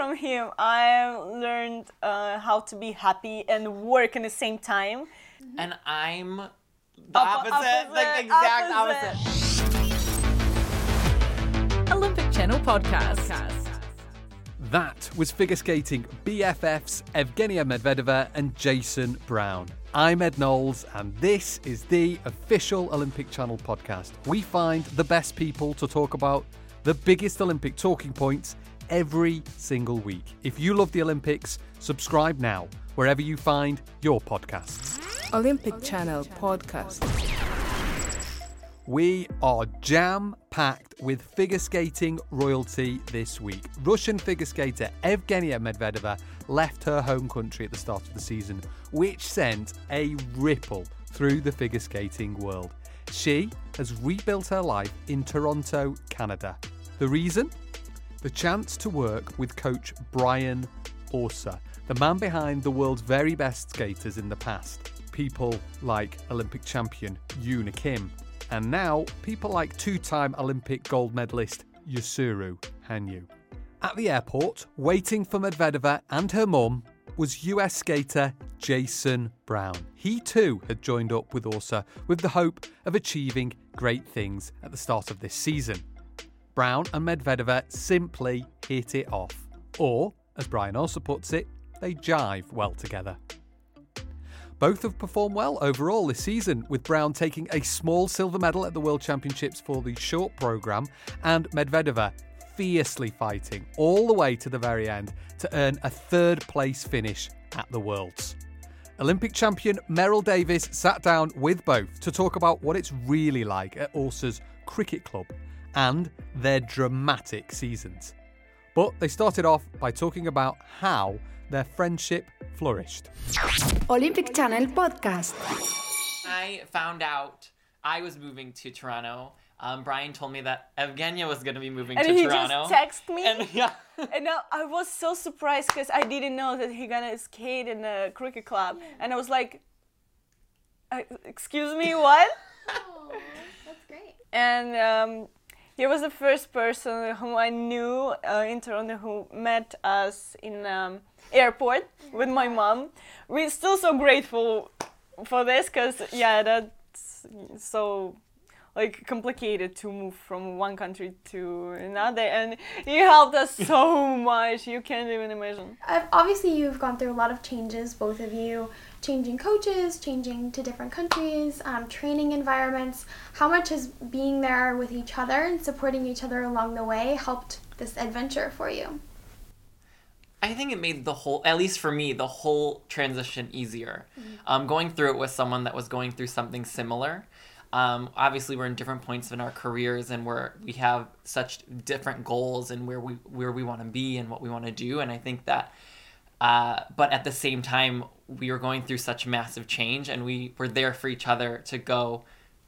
from him, I learned uh, how to be happy and work in the same time. And I'm the Oppo- opposite, like opposite, exact opposite. opposite. Olympic Channel podcast. That was figure skating BFFs Evgenia Medvedeva and Jason Brown. I'm Ed Knowles, and this is the official Olympic Channel podcast. We find the best people to talk about the biggest Olympic talking points every single week. If you love the Olympics, subscribe now wherever you find your podcasts. Olympic Channel podcast. We are jam packed with figure skating royalty this week. Russian figure skater Evgenia Medvedeva left her home country at the start of the season, which sent a ripple through the figure skating world. She has rebuilt her life in Toronto, Canada. The reason? The chance to work with coach Brian Orser, the man behind the world's very best skaters in the past. People like Olympic champion Yuna Kim, and now people like two time Olympic gold medalist Yuzuru Hanyu. At the airport, waiting for Medvedeva and her mum, was US skater Jason Brown. He too had joined up with Orser with the hope of achieving great things at the start of this season. Brown and Medvedeva simply hit it off. Or, as Brian also puts it, they jive well together. Both have performed well overall this season, with Brown taking a small silver medal at the World Championships for the short programme and Medvedeva fiercely fighting all the way to the very end to earn a third place finish at the Worlds. Olympic champion Meryl Davis sat down with both to talk about what it's really like at Orser's cricket club and their dramatic seasons. But they started off by talking about how their friendship flourished. Olympic Channel podcast. I found out I was moving to Toronto. Um, Brian told me that Evgenia was going to be moving And to he Toronto. just texted me. and yeah, And now I was so surprised because I didn't know that he gonna skate in a cricket club, and I was like, uh, "Excuse me, what?" Oh, that's great. and um, he was the first person whom I knew uh, in Toronto who met us in um, airport with my mom. We're still so grateful for this because yeah, that's so like complicated to move from one country to another, and he helped us so much. You can't even imagine. Obviously, you've gone through a lot of changes, both of you, changing coaches, changing to different countries, um, training environments. How much has being there with each other and supporting each other along the way helped this adventure for you? I think it made the whole, at least for me, the whole transition easier. Um, going through it with someone that was going through something similar. Um, obviously, we're in different points in our careers, and we're we have such different goals and where we where we want to be and what we want to do. And I think that, uh, but at the same time, we were going through such massive change, and we were there for each other to go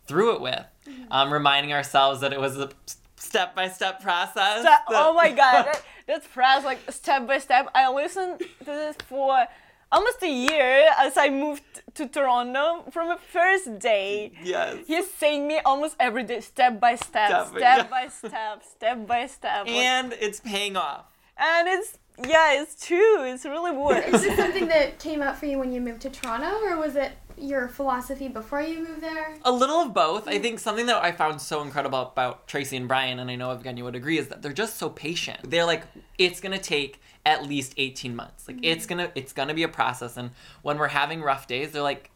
through it with, um, reminding ourselves that it was a step by step process. Step- that- oh my god, that, that's fast, like step by step. I listened to this for almost a year as I moved to Toronto from the first day. Yes. He's saying me almost every day, step by step, Step step, by- yeah. by step, step by step. like- and it's paying off. and it's yeah, it's true. It's really works. Is this something that came up for you when you moved to Toronto, or was it your philosophy before you moved there? A little of both. I think something that I found so incredible about Tracy and Brian, and I know Evgenia would agree, is that they're just so patient. They're like, it's gonna take at least 18 months. Like mm-hmm. it's gonna it's gonna be a process. And when we're having rough days, they're like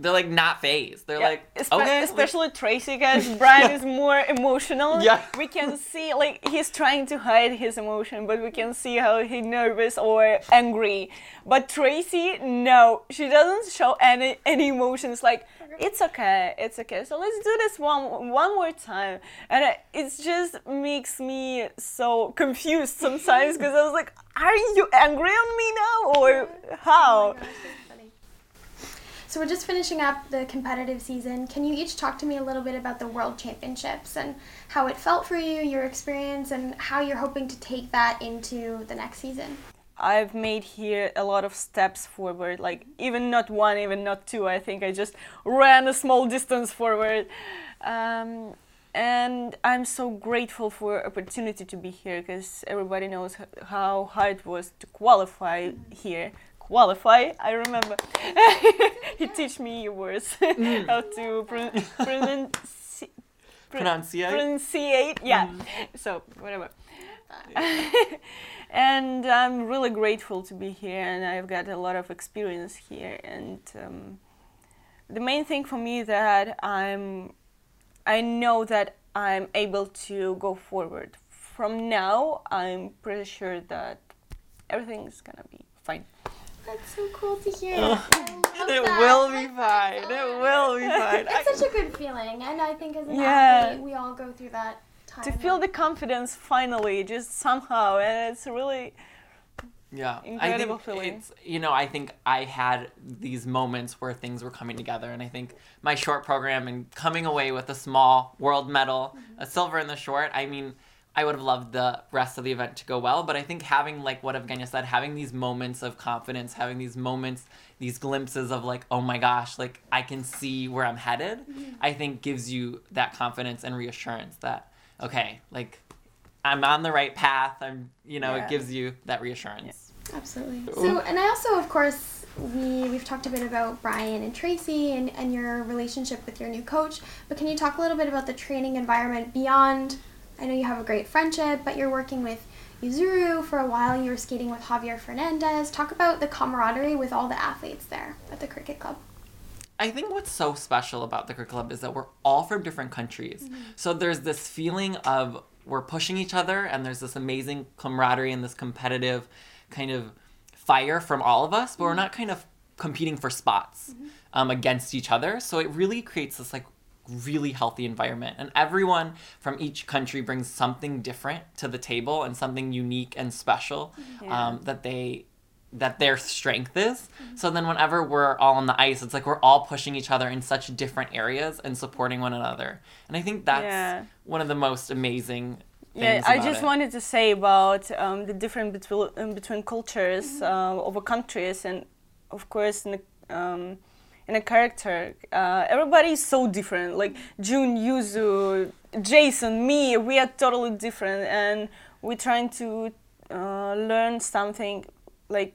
they're like not phased. They're Yeah, like espe- okay, especially Tracy, guys. Brian is more emotional. Yeah. we can see like he's trying to hide his emotion, but we can see how he's nervous or angry. But Tracy, no, she doesn't show any any emotions. Like it's okay, it's okay. So let's do this one one more time, and it just makes me so confused sometimes because I was like, are you angry on me now or how? Oh my gosh, that's funny. So we're just finishing up the competitive season. Can you each talk to me a little bit about the World Championships and how it felt for you, your experience, and how you're hoping to take that into the next season? I've made here a lot of steps forward, like even not one, even not two. I think I just ran a small distance forward. Um, and I'm so grateful for opportunity to be here because everybody knows how hard it was to qualify here. Qualify, I remember. he teach me words how to pron- pronounce Pronunciate. pronunciate. Yeah. So whatever. and I'm really grateful to be here, and I've got a lot of experience here. And um, the main thing for me that I'm, I know that I'm able to go forward. From now, I'm pretty sure that everything's gonna be. That's so cool to hear. Oh, and it that. will be fine. It will be fine. I- It's such a good feeling, and I think as an Yeah. athlete, we all go through that time. To feel the confidence finally, just somehow, and it's really Yeah, Incredible I think feeling. it's you know I think I had these moments where things were coming together, and I think my short program and coming away with a small world medal, Mm-hmm. a silver in the short. I mean, I would have loved the rest of the event to go well, but I think having like what Evgenia said, having these moments of confidence, having these moments, these glimpses of like, oh my gosh, like I can see where I'm headed. Mm-hmm. I think gives you that confidence and reassurance that okay, like I'm on the right path. I'm you know Yeah. it gives you that reassurance. Absolutely. So, and I also, of course, we we've talked a bit about Brian and Tracy and, and your relationship with your new coach. But can you talk a little bit about the training environment beyond? I know you have a great friendship, but you're working with Yuzuru for a while. You were skating with Javier Fernandez. Talk about the camaraderie with all the athletes there at the cricket club. I think what's so special about the cricket club is that we're all from different countries. Mm-hmm. So there's this feeling of we're pushing each other, and there's this amazing camaraderie and this competitive kind of fire from all of us, but we're mm-hmm. not kind of competing for spots mm-hmm. um, against each other. So it really creates this like really healthy environment, and everyone from each country brings something different to the table and something unique and special Yeah. um, that they that their strength is. So then whenever we're all on the ice, it's like we're all pushing each other in such different areas and supporting one another. And I think that's Yeah. one of the most amazing Yeah, I just it. wanted to say about um, the difference between between cultures uh, over countries, and of course in the, um, in a character, uh, everybody is so different. Like Jun, Yuzu, Jason, me, we are totally different, and we're trying to uh, learn something like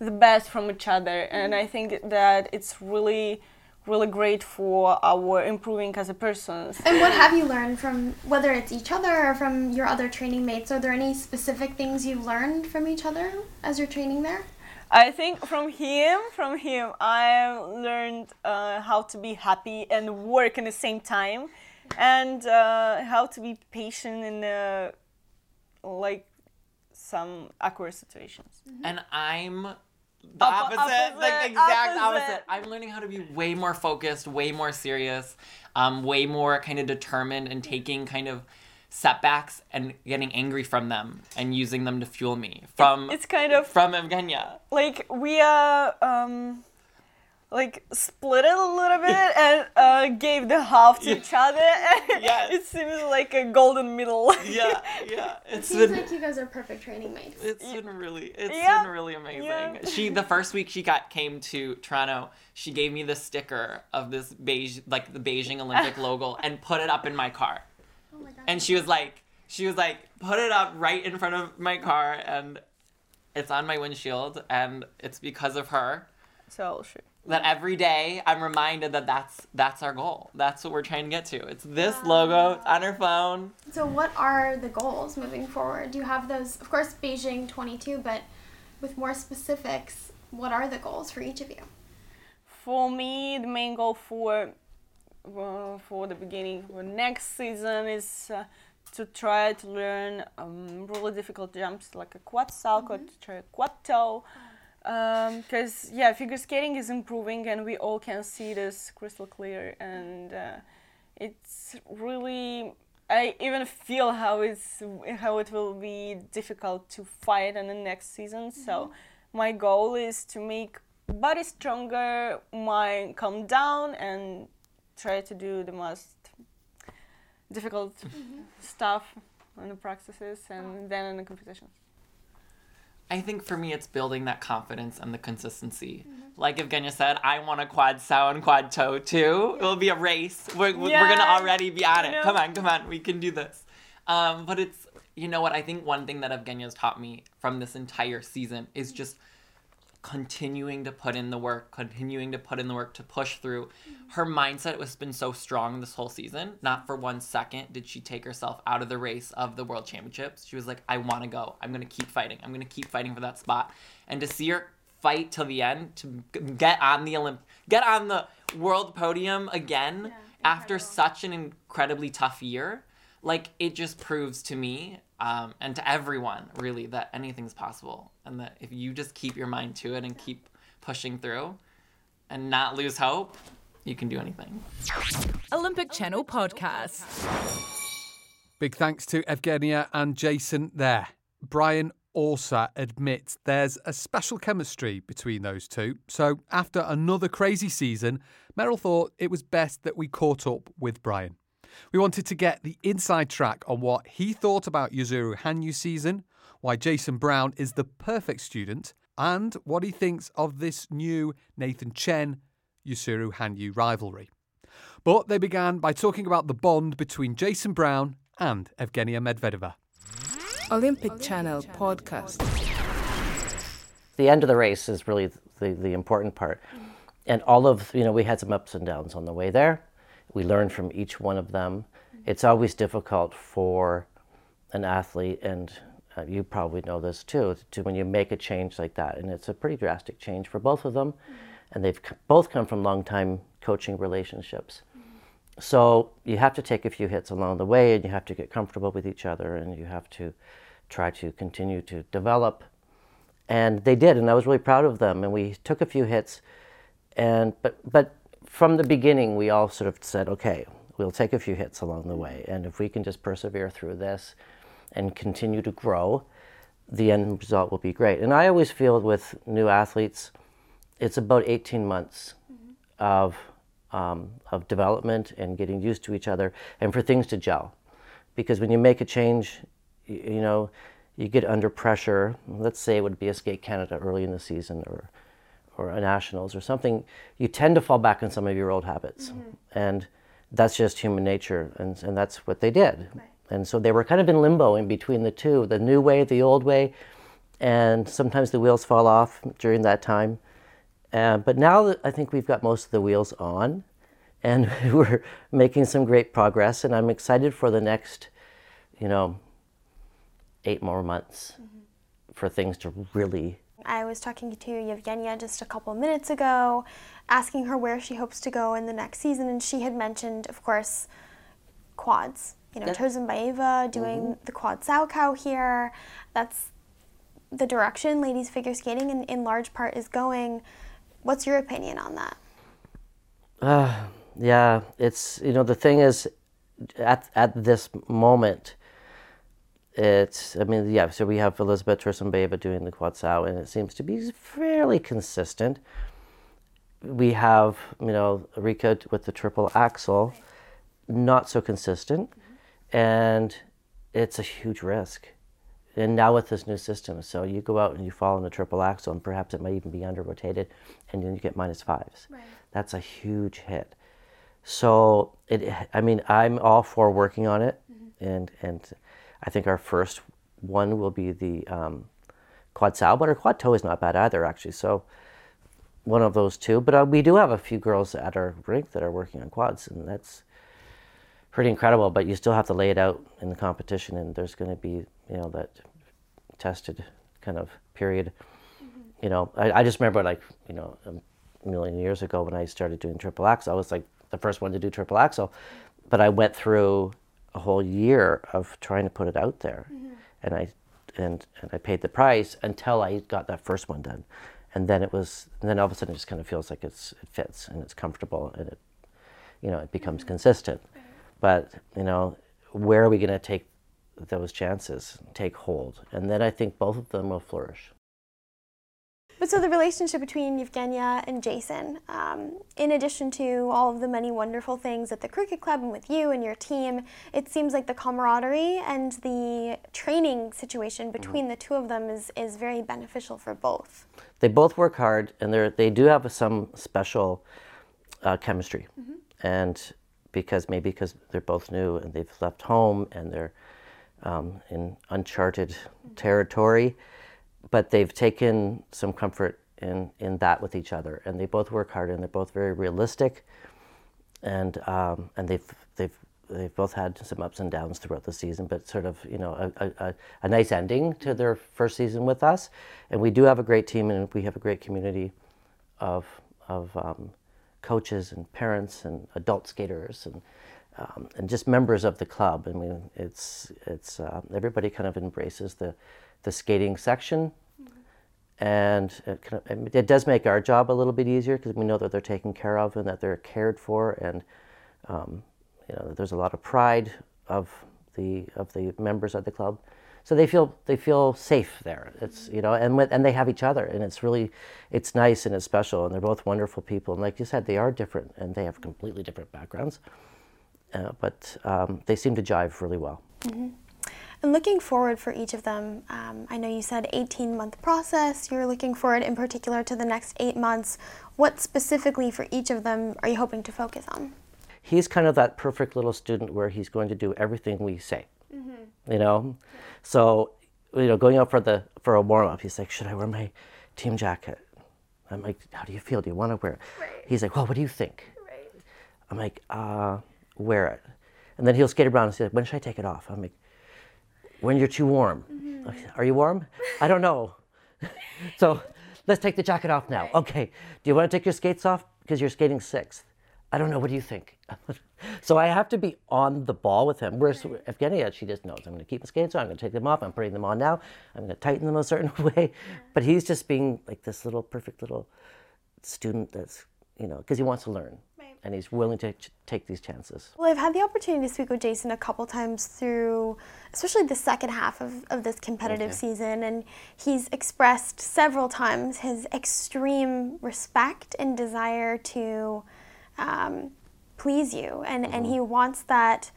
the best from each other. And I think that it's really, really great for our improving as a person. And what have you learned from whether it's each other or from your other training mates? Are there any specific things you've learned from each other as you're training there? I think from him, from him, I learned uh, how to be happy and work in the same time, and uh, how to be patient in uh, like some awkward situations. and I'm the Oppo- opposite, like opposite, exact opposite. opposite. I'm learning how to be way more focused, way more serious, um, way more kind of determined and taking kind of setbacks and getting angry from them and using them to fuel me from It's kind of from Evgenia. like we are um, like split it a little bit and uh, gave the half to each other. And Yes. it seems like a golden middle. Yeah, yeah. It Seems been like you guys are perfect training mates. It's been really, it's Yeah. been really amazing. Yeah. She the first week she got came to Toronto, she gave me the sticker of this beige, like the Beijing Olympic logo, and put it up in my car. Oh my gosh. And she was like, she was like, put it up right in front of my car, and it's on my windshield, and it's because of her so sure. that every day I'm reminded that that's that's our goal. That's what we're trying to get to. It's this logo on her phone. So, what are the goals moving forward? Do you have those? Of course, Beijing 22, but with more specifics, what are the goals for each of you? for me, the main goal for for the beginning for next season is uh, to try to learn um, really difficult jumps like a quad salto, to try a quad toe. Because yeah, figure skating is improving, and we all can see this crystal clear, and uh, it's really. I even feel how it's how it will be difficult to fight in the next season. So my goal is to make body stronger, mind calm down, and try to do the most difficult mm-hmm. stuff in the practices and uh-huh. then in the competitions. I think for me, it's building that confidence and the consistency mm-hmm. like Evgenia said, I want a quad sow and quad toe too. It will be a race. We're, we're gonna already be at it. Come on, come on, we can do this. Um, but it's you know what I think one thing that Evgenia's taught me from this entire season is mm-hmm. just continuing to put in the work, continuing to put in the work to push through. Mm-hmm. Her mindset has been so strong this whole season. Not for one second did she take herself out of the race of the world championships. She was like, I want to go. I'm going to keep fighting. I'm going to keep fighting for that spot. And to see her fight till the end to get on the Olymp get on the world podium again after such an incredibly tough year like it just proves to me um, and to everyone really that anything's possible and that if you just keep your mind to it and keep pushing through and not lose hope you can do anything Olympic Channel podcast. Big thanks to Evgenia and Jason there. Brian also admits there's a special chemistry between those two. So, after another crazy season, Meryl thought it was best that we caught up with Brian. We wanted to get the inside track on what he thought about Yuzuru Hanyu season, why Jason Brown is the perfect student, and what he thinks of this new Nathan Chen Yuzuru Hanyu rivalry. But they began by talking about the bond between Jason Brown and Evgenia Medvedeva. Olympic Channel podcast. the end of the race is really the, the important part. And all of, you know, we had some ups and downs on the way there. We learn from each one of them. Mm-hmm. It's always difficult for an athlete, and uh, you probably know this too, to when you make a change like that. And it's a pretty drastic change for both of them. Mm-hmm. And they've c- both come from long time coaching relationships. Mm-hmm. So you have to take a few hits along the way, and you have to get comfortable with each other, and you have to try to continue to develop and they did and i was really proud of them and we took a few hits and but but from the beginning we all sort of said okay we'll take a few hits along the way and if we can just persevere through this and continue to grow the end result will be great. And i always feel with new athletes it's about 18 months of um, of development and getting used to each other and for things to gel. Because when you make a change y- you know you get under pressure. Let's say it would be a skate canada early in the season or or a nationals or something you tend to fall back on some of your old habits. And that's just human nature and, and that's what they did. And so they were kind of in limbo in between the two the new way the old way and sometimes the wheels fall off during that time. Uh, but now I think we've got most of the wheels on, and we're making some great progress, and I'm excited for the next, you know, eight more months for things to really. I was talking to Yevgenia just a couple minutes ago, asking her where she hopes to go in the next season, and she had mentioned, of course, quads. You know, Tursynbayeva doing the quad Salchow here. That's the direction ladies figure skating in, in large part is going. What's your opinion on that? Uh, yeah, it's you know the thing is, at at this moment, it's I mean yeah. So we have Elizabeth Tursynbayeva doing the sow, and it seems to be fairly consistent. We have you know Rika with the triple axel, not so consistent, and it's a huge risk. And now with this new system, so you go out and you fall in a triple axel, and perhaps it might even be under rotated, and then you get minus fives. That's a huge hit. So it, I mean, I'm all for working on it, mm-hmm. and and I think our first one will be the um, quad sal, but our quad toe is not bad either, actually. So one of those two. But uh, we do have a few girls at our rink that are working on quads, and that's pretty incredible. But you still have to lay it out in the competition, and there's going to be you know that tested kind of period. You know, I, I just remember like you know a million years ago when I started doing triple axel, I was like the first one to do triple axel, but I went through a whole year of trying to put it out there, mm-hmm. and I and and I paid the price until I got that first one done, and then it was and then all of a sudden it just kind of feels like it's it fits and it's comfortable and it you know it becomes mm-hmm. consistent, but you know where are we going to take those chances take hold? And then I think both of them will flourish. But so the relationship between Evgenia and Jason, um, in addition to all of the many wonderful things at the cricket club and with you and your team, it seems like the camaraderie and the training situation between the two of them is, is very beneficial for both. they both work hard and they they do have some special uh, chemistry. And because maybe because they're both new and they've left home and they're um, in uncharted territory but they've taken some comfort in, in that with each other and they both work hard and they're both very realistic and um, and they've they've they've both had some ups and downs throughout the season, but sort of you know a, a, a- nice ending to their first season with us. And we do have a great team, and we have a great community of of um, coaches and parents and adult skaters and. Um, and just members of the club. I mean, it's it's uh, everybody kind of embraces the the skating section, and it, mean, it does make our job a little bit easier because we know that they're taken care of and that they're cared for, and um, you know there's a lot of pride of the of the members of the club, so they feel they feel safe there. It's you know, and with, and they have each other, and it's really it's nice and it's special, and they're both wonderful people, and like you said, they are different and they have completely different backgrounds, uh, but um, they seem to jive really well. And looking forward for each of them, um, I know you said 18 month process. You're looking forward in particular to the next eight months. What specifically for each of them are you hoping to focus on? he's kind of that perfect little student where he's going to do everything we say. You know, so you know, going out for the for a warm up, he's like, "Should I wear my team jacket?" I'm like, "How do you feel? Do you want to wear it?" He's like, "Well, what do you think?" I'm like, "Uh, wear it." And then he'll skate around and say, "When should I take it off?" I'm like, "When you're too warm." Mm-hmm. Okay, Are you warm? I don't know. so let's take the jacket off now. Okay. Do you want to take your skates off because you're skating sixth? I don't know. What do you think? so I have to be on the ball with him. Whereas Evgenia, she just knows I'm going to keep my skates on. I'm going to take them off. I'm putting them on now. I'm going to tighten them a certain way. But he's just being like this little perfect little student that's you know because he wants to learn and he's willing to ch- take these chances. Well, I've had the opportunity to speak with Jason a couple times through, especially the second half of, of this competitive season, and he's expressed several times his extreme respect and desire to um, please you, and, and he wants that.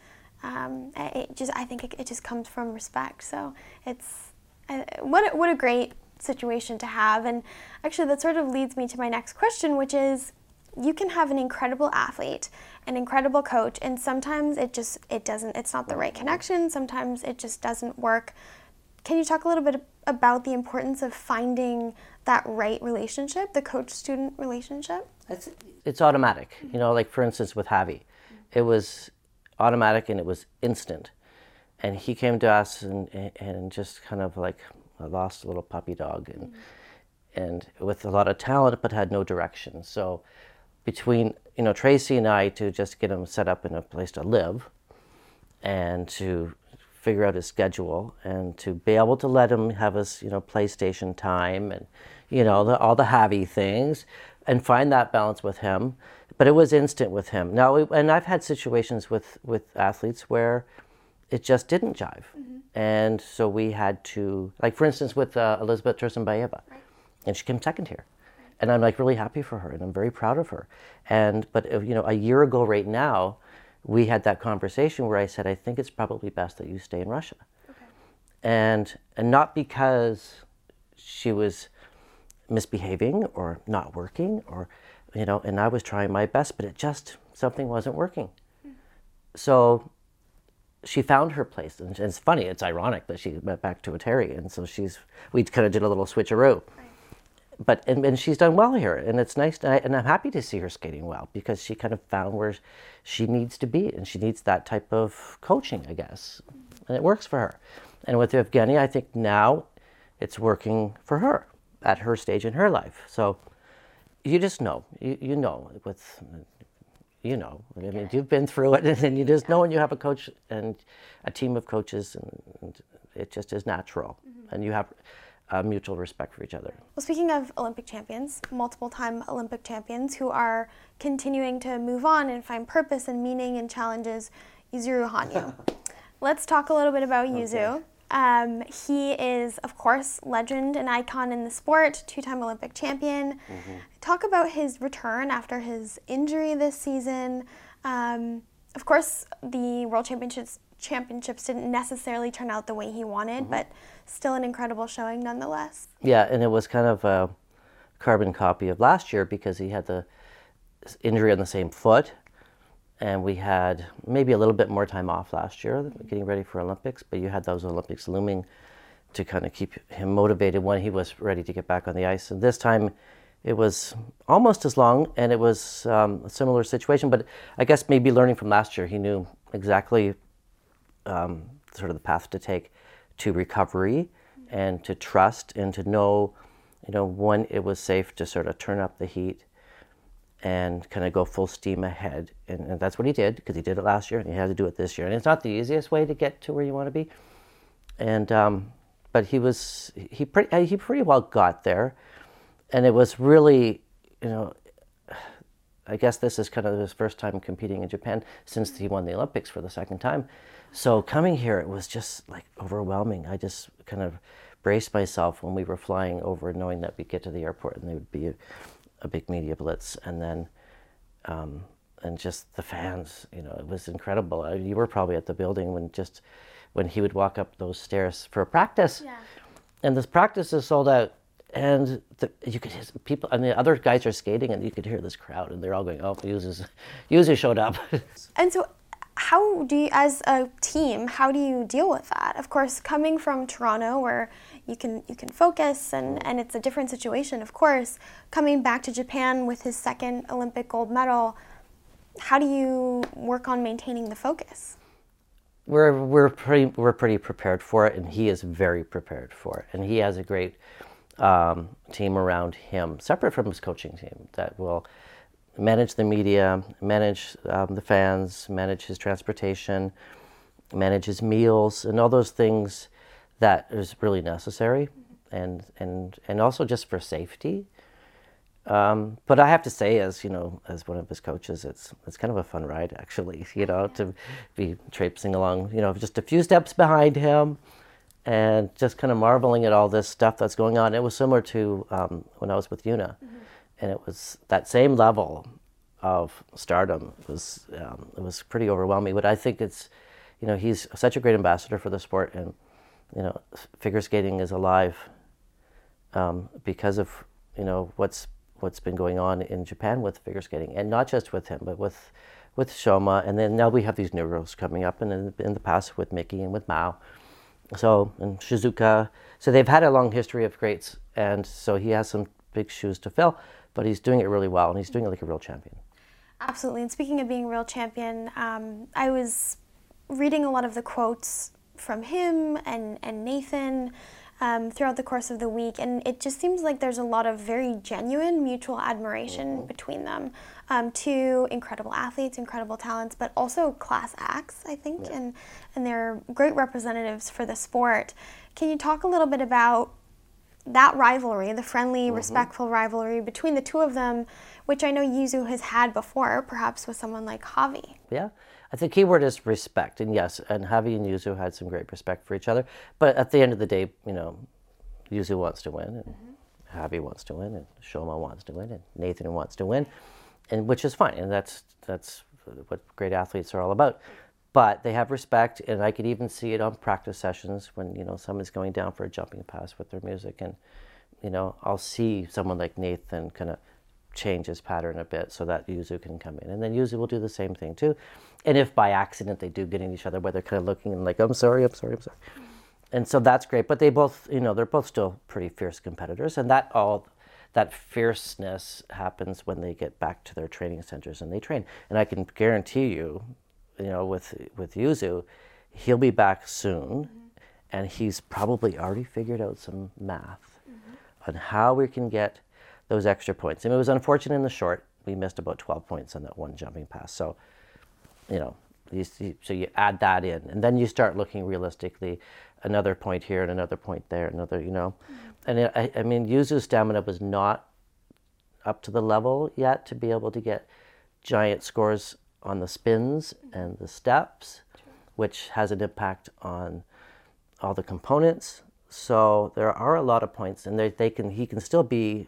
Um, it just, I think it, it just comes from respect. So it's uh, what a, what a great situation to have, and actually that sort of leads me to my next question, which is you can have an incredible athlete an incredible coach and sometimes it just it doesn't it's not the right connection sometimes it just doesn't work can you talk a little bit about the importance of finding that right relationship the coach student relationship It's, it's automatic. You know, like for instance with Javi, it was automatic and it was instant. And he came to us and, and just kind of like a lost little puppy dog and, and with a lot of talent but had no direction. So between, you know, Tracy and I to just get him set up in a place to live and to figure out his schedule and to be able to let him have his, you know, PlayStation time and, you know, the, all the Javi things and find that balance with him. But it was instant with him. Now, and I've had situations with, with athletes where it just didn't jive. And so we had to, like for instance, with uh, Elizabeth Tursunbayeva, and she came second here. And I'm like really happy for her and I'm very proud of her. And, but uh, you know, a year ago right now, we had that conversation where I said, I think it's probably best that you stay in Russia. okay. And, and not because she was misbehaving or not working or, you know, and I was trying my best, but it just, something wasn't working. So she found her place. And it's funny, it's ironic that she went back to Eteri. And so she's, we kind of did a little switcheroo. But, and, and she's done well here. And it's nice. And, I, and I'm happy to see her skating well because she kind of found where she needs to be. And she needs that type of coaching, I guess. And it works for her. And with Evgenia, I think now it's working for her at her stage in her life. So you just know, you, you know, with you know, I mean, you've been through it, and then you just know when you have a coach and a team of coaches, and, and it just is natural, mm-hmm. and you have uh, mutual respect for each other. Well, speaking of Olympic champions, multiple time Olympic champions who are continuing to move on and find purpose and meaning and challenges, Yuzuru Hanyu. Let's talk a little bit about Yuzu. Um, he is, of course, legend and icon in the sport, two-time Olympic champion. Talk about his return after his injury this season. Um, of course, the World Championships championships didn't necessarily turn out the way he wanted, but still an incredible showing nonetheless. Yeah, and it was kind of a carbon copy of last year because he had the injury on the same foot, and we had maybe a little bit more time off last year, getting ready for Olympics. But you had those Olympics looming to kind of keep him motivated when he was ready to get back on the ice. And this time, it was almost as long, and it was um, a similar situation. But I guess maybe learning from last year, he knew exactly um, sort of the path to take to recovery and to trust and to know, you know, when it was safe to sort of turn up the heat and kind of go full steam ahead. And, and that's what he did because he did it last year and he had to do it this year. And it's not the easiest way to get to where you want to be. And um, but he was he pretty uh, he pretty well got there, and it was really, you know, I guess this is kind of his first time competing in Japan since he won the Olympics for the second time. So coming here, it was just like overwhelming. I just kind of braced myself when we were flying over, knowing that we'd get to the airport and there would be a, a big media blitz, and then, um, and just the fans. You know, it was incredible. Uh, You were probably at the building when just when he would walk up those stairs for a practice Yeah. and this practice is sold out and the, you could hear people and the other guys are skating and you could hear this crowd and they're all going oh users users showed up And so, how do you, as a team, how do you deal with that? Of course, coming from Toronto, where you can you can focus and, and it's a different situation. Of course, coming back to Japan with his second Olympic gold medal, how do you work on maintaining the focus? we're we're pretty we're pretty prepared for it and he is very prepared for it and he has a great um, team around him separate from his coaching team that will manage the media manage um, the fans manage his transportation manage his meals and all those things that is really necessary and and and also just for safety um, but I have to say, as you know, as one of his coaches, it's it's kind of a fun ride, actually. You know, to be traipsing along, you know, just a few steps behind him, and just kind of marveling at all this stuff that's going on. It was similar to um, when I was with Yuna, and it was that same level of stardom. Was um, it was pretty overwhelming. But I think it's, you know, he's such a great ambassador for the sport, and you know, figure skating is alive um, because of you know what's what's been going on in Japan with figure skating, and not just with him, but with with Shoma, and then now we have these new girls coming up, and in, in the past with Miki and with Mao, so and Shizuka. So they've had a long history of greats, and so he has some big shoes to fill, but he's doing it really well, and he's doing it like a real champion. Absolutely. And speaking of being a real champion, um, I was reading a lot of the quotes from him and, and Nathan um, throughout the course of the week, and it just seems like there's a lot of very genuine mutual admiration between them. Um, two incredible athletes, incredible talents, but also class acts, I think, and, and they're great representatives for the sport. Can you talk a little bit about that rivalry, the friendly, mm-hmm. respectful rivalry between the two of them, which I know Yuzu has had before, perhaps with someone like Javi. Yeah. I think key word is respect. And yes, and Javi and Yuzu had some great respect for each other. But at the end of the day, you know, Yuzu wants to win, and mm-hmm. Javi wants to win, and Shoma wants to win, and Nathan wants to win, and which is fine. And that's that's what great athletes are all about. But they have respect, and I could even see it on practice sessions when you know someone's going down for a jumping pass with their music, and you know I'll see someone like Nathan kind of change his pattern a bit so that Yuzu can come in. And then Yuzu will do the same thing too. And if by accident they do get in each other where they're kind of looking and like, I'm sorry, I'm sorry, I'm sorry. And so that's great. But they both, you know, they're both still pretty fierce competitors. And that all that fierceness happens when they get back to their training centers and they train. And I can guarantee you, you know, with with Yuzu, he'll be back soon mm-hmm. and he's probably already figured out some math mm-hmm. on how we can get those extra points. And it was unfortunate in the short. We missed about 12 points on that one jumping pass. So, you know, you see, so you add that in, and then you start looking realistically, another point here and another point there, another, you know, mm-hmm. and it, I, I mean, Yuzu's stamina was not up to the level yet to be able to get giant scores on the spins and the steps, which has an impact on all the components. So there are a lot of points, and they, they can he can still be.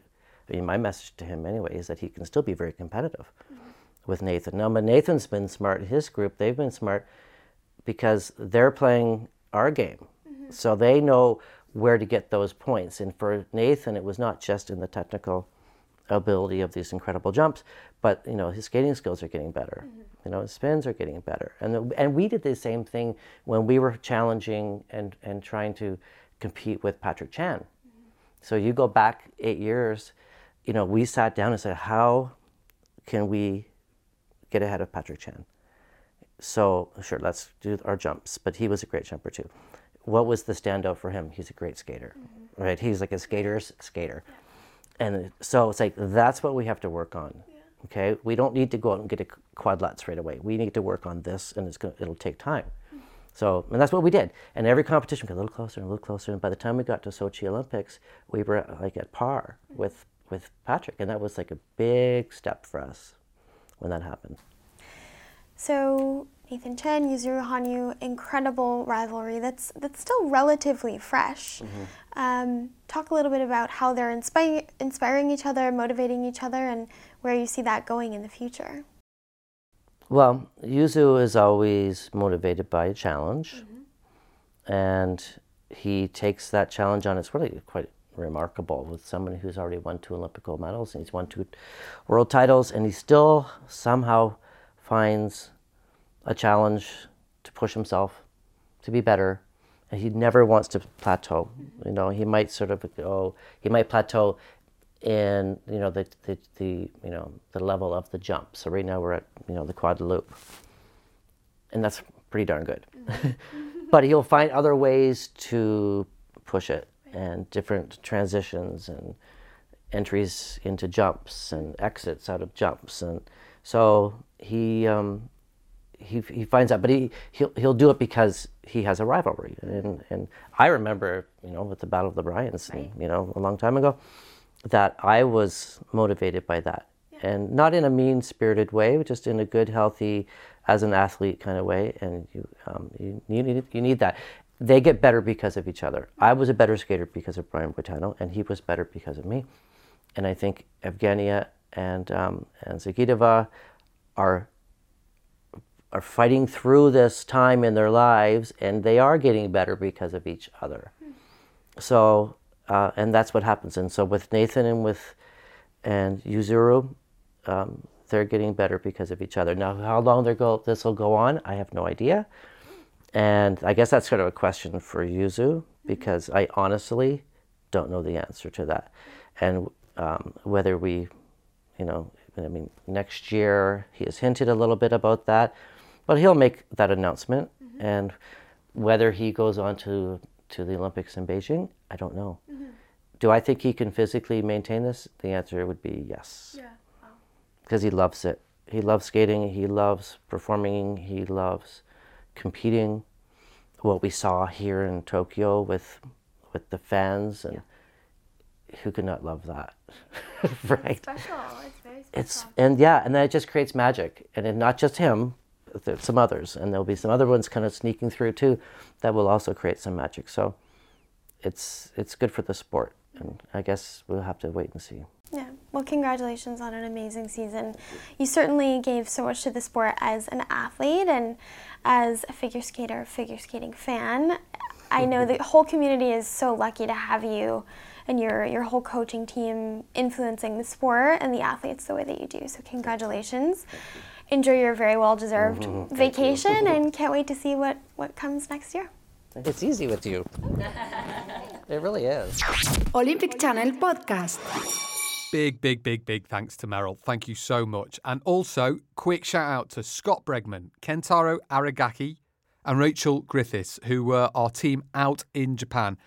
I mean, my message to him anyway is that he can still be very competitive mm-hmm. with Nathan. Now, but Nathan's been smart. His group they've been smart because they're playing our game, mm-hmm. so they know where to get those points. And for Nathan, it was not just in the technical ability of these incredible jumps, but you know his skating skills are getting better. Mm-hmm. You know his spins are getting better, and the, and we did the same thing when we were challenging and and trying to compete with Patrick Chan. Mm-hmm. So you go back eight years, you know we sat down and said, how can we get ahead of Patrick Chan? So sure, let's do our jumps. But he was a great jumper too. What was the standout for him? He's a great skater, mm-hmm. right? He's like a skater's skater, and so it's like that's what we have to work on. Okay, we don't need to go out and get a quadlets right away. We need to work on this, and it's gonna, it'll take time. Mm-hmm. So, and that's what we did. And every competition got a little closer and a little closer. And by the time we got to Sochi Olympics, we were like at par mm-hmm. with with Patrick, and that was like a big step for us when that happened. So Nathan Chen, Yuzuru Hanyu, incredible rivalry that's that's still relatively fresh. Um, talk a little bit about how they're inspiring inspiring each other, motivating each other, and where you see that going in the future. Well, Yuzu is always motivated by a challenge, and he takes that challenge on. It's really quite remarkable with someone who's already won two Olympic gold medals and he's won two world titles, and he still somehow finds a challenge to push himself to be better. And he never wants to plateau. You know, he might sort of go, he might plateau in you know the, the, the you know the level of the jump. So right now we're at you know the quad loop, and that's pretty darn good. but he'll find other ways to push it and different transitions and entries into jumps and exits out of jumps, and so he um, he he finds out, but he he'll he'll do it because he has a rivalry, and and I remember you know with the Battle of the Brians, and, you know a long time ago, that I was motivated by that, and not in a mean spirited way, but just in a good, healthy, as an athlete kind of way, and you um, you you need you need that. They get better because of each other. I was a better skater because of Brian Boitano, and he was better because of me. And I think Evgenia and um, and Zagitova are are fighting through this time in their lives, and they are getting better because of each other. So, uh, and that's what happens. And so with Nathan and with and Yuzuru, um, they're getting better because of each other. Now, how long this will go on, I have no idea. And I guess that's sort of a question for Yuzu because I honestly don't know the answer to that. And um, whether we, you know, I mean, next year he has hinted a little bit about that, but he'll make that announcement. Mm-hmm. And whether he goes on to, to the Olympics in Beijing, I don't know. Mm-hmm. Do I think he can physically maintain this? The answer would be yes. Yeah. Because he loves it. He loves skating, he loves performing, he loves competing. What we saw here in Tokyo with with the fans and who could not love that? right? Special. It's very special. It's and yeah, and then it just creates magic, and it, not just him, some others, and there'll be some other ones kind of sneaking through too, that will also create some magic. So, it's it's good for the sport, and I guess we'll have to wait and see. Yeah. Well, congratulations on an amazing season. You certainly gave so much to the sport as an athlete and as a figure skater, figure skating fan. I know the whole community is so lucky to have you and your your whole coaching team influencing the sport and the athletes the way that you do. So congratulations. Enjoy your very well deserved mm-hmm. vacation and can't wait to see what, what comes next year. It's easy with you. it really is. Olympic Channel Podcast. Big, big, big, big thanks to Meryl. Thank you so much. And also, quick shout out to Scott Bregman, Kentaro Aragaki, and Rachel Griffiths, who were our team out in Japan.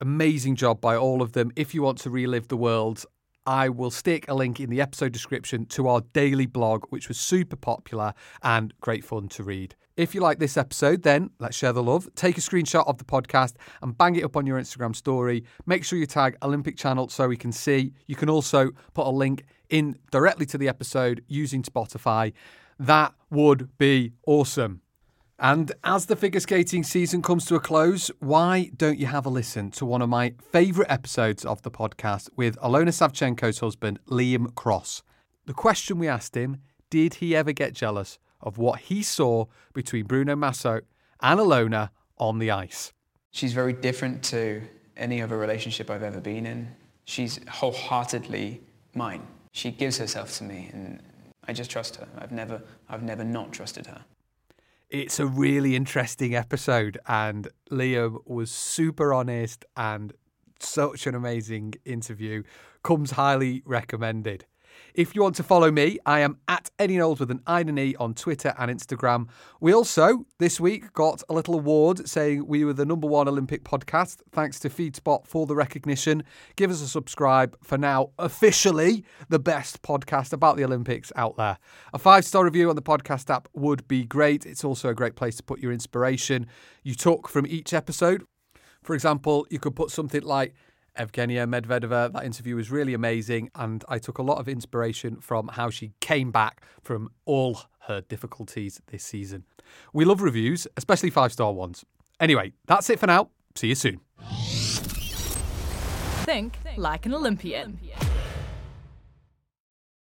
Amazing job by all of them. If you want to relive the world, I will stick a link in the episode description to our daily blog, which was super popular and great fun to read. If you like this episode, then let's share the love. Take a screenshot of the podcast and bang it up on your Instagram story. Make sure you tag Olympic Channel so we can see. You can also put a link in directly to the episode using Spotify. That would be awesome. And as the figure skating season comes to a close, why don't you have a listen to one of my favourite episodes of the podcast with Aljona Savchenko's husband, Liam Cross? The question we asked him did he ever get jealous of what he saw between Bruno Massot and Aljona on the ice? She's very different to any other relationship I've ever been in. She's wholeheartedly mine. She gives herself to me, and I just trust her. I've never, I've never not trusted her. It's a really interesting episode, and Liam was super honest and such an amazing interview. Comes highly recommended. If you want to follow me, I am at Eddie Knowles with an I and an E on Twitter and Instagram. We also, this week, got a little award saying we were the number one Olympic podcast. Thanks to FeedSpot for the recognition. Give us a subscribe for now, officially the best podcast about the Olympics out there. A five star review on the podcast app would be great. It's also a great place to put your inspiration you took from each episode. For example, you could put something like, Evgenia Medvedeva. That interview was really amazing, and I took a lot of inspiration from how she came back from all her difficulties this season. We love reviews, especially five star ones. Anyway, that's it for now. See you soon. Think like an Olympian.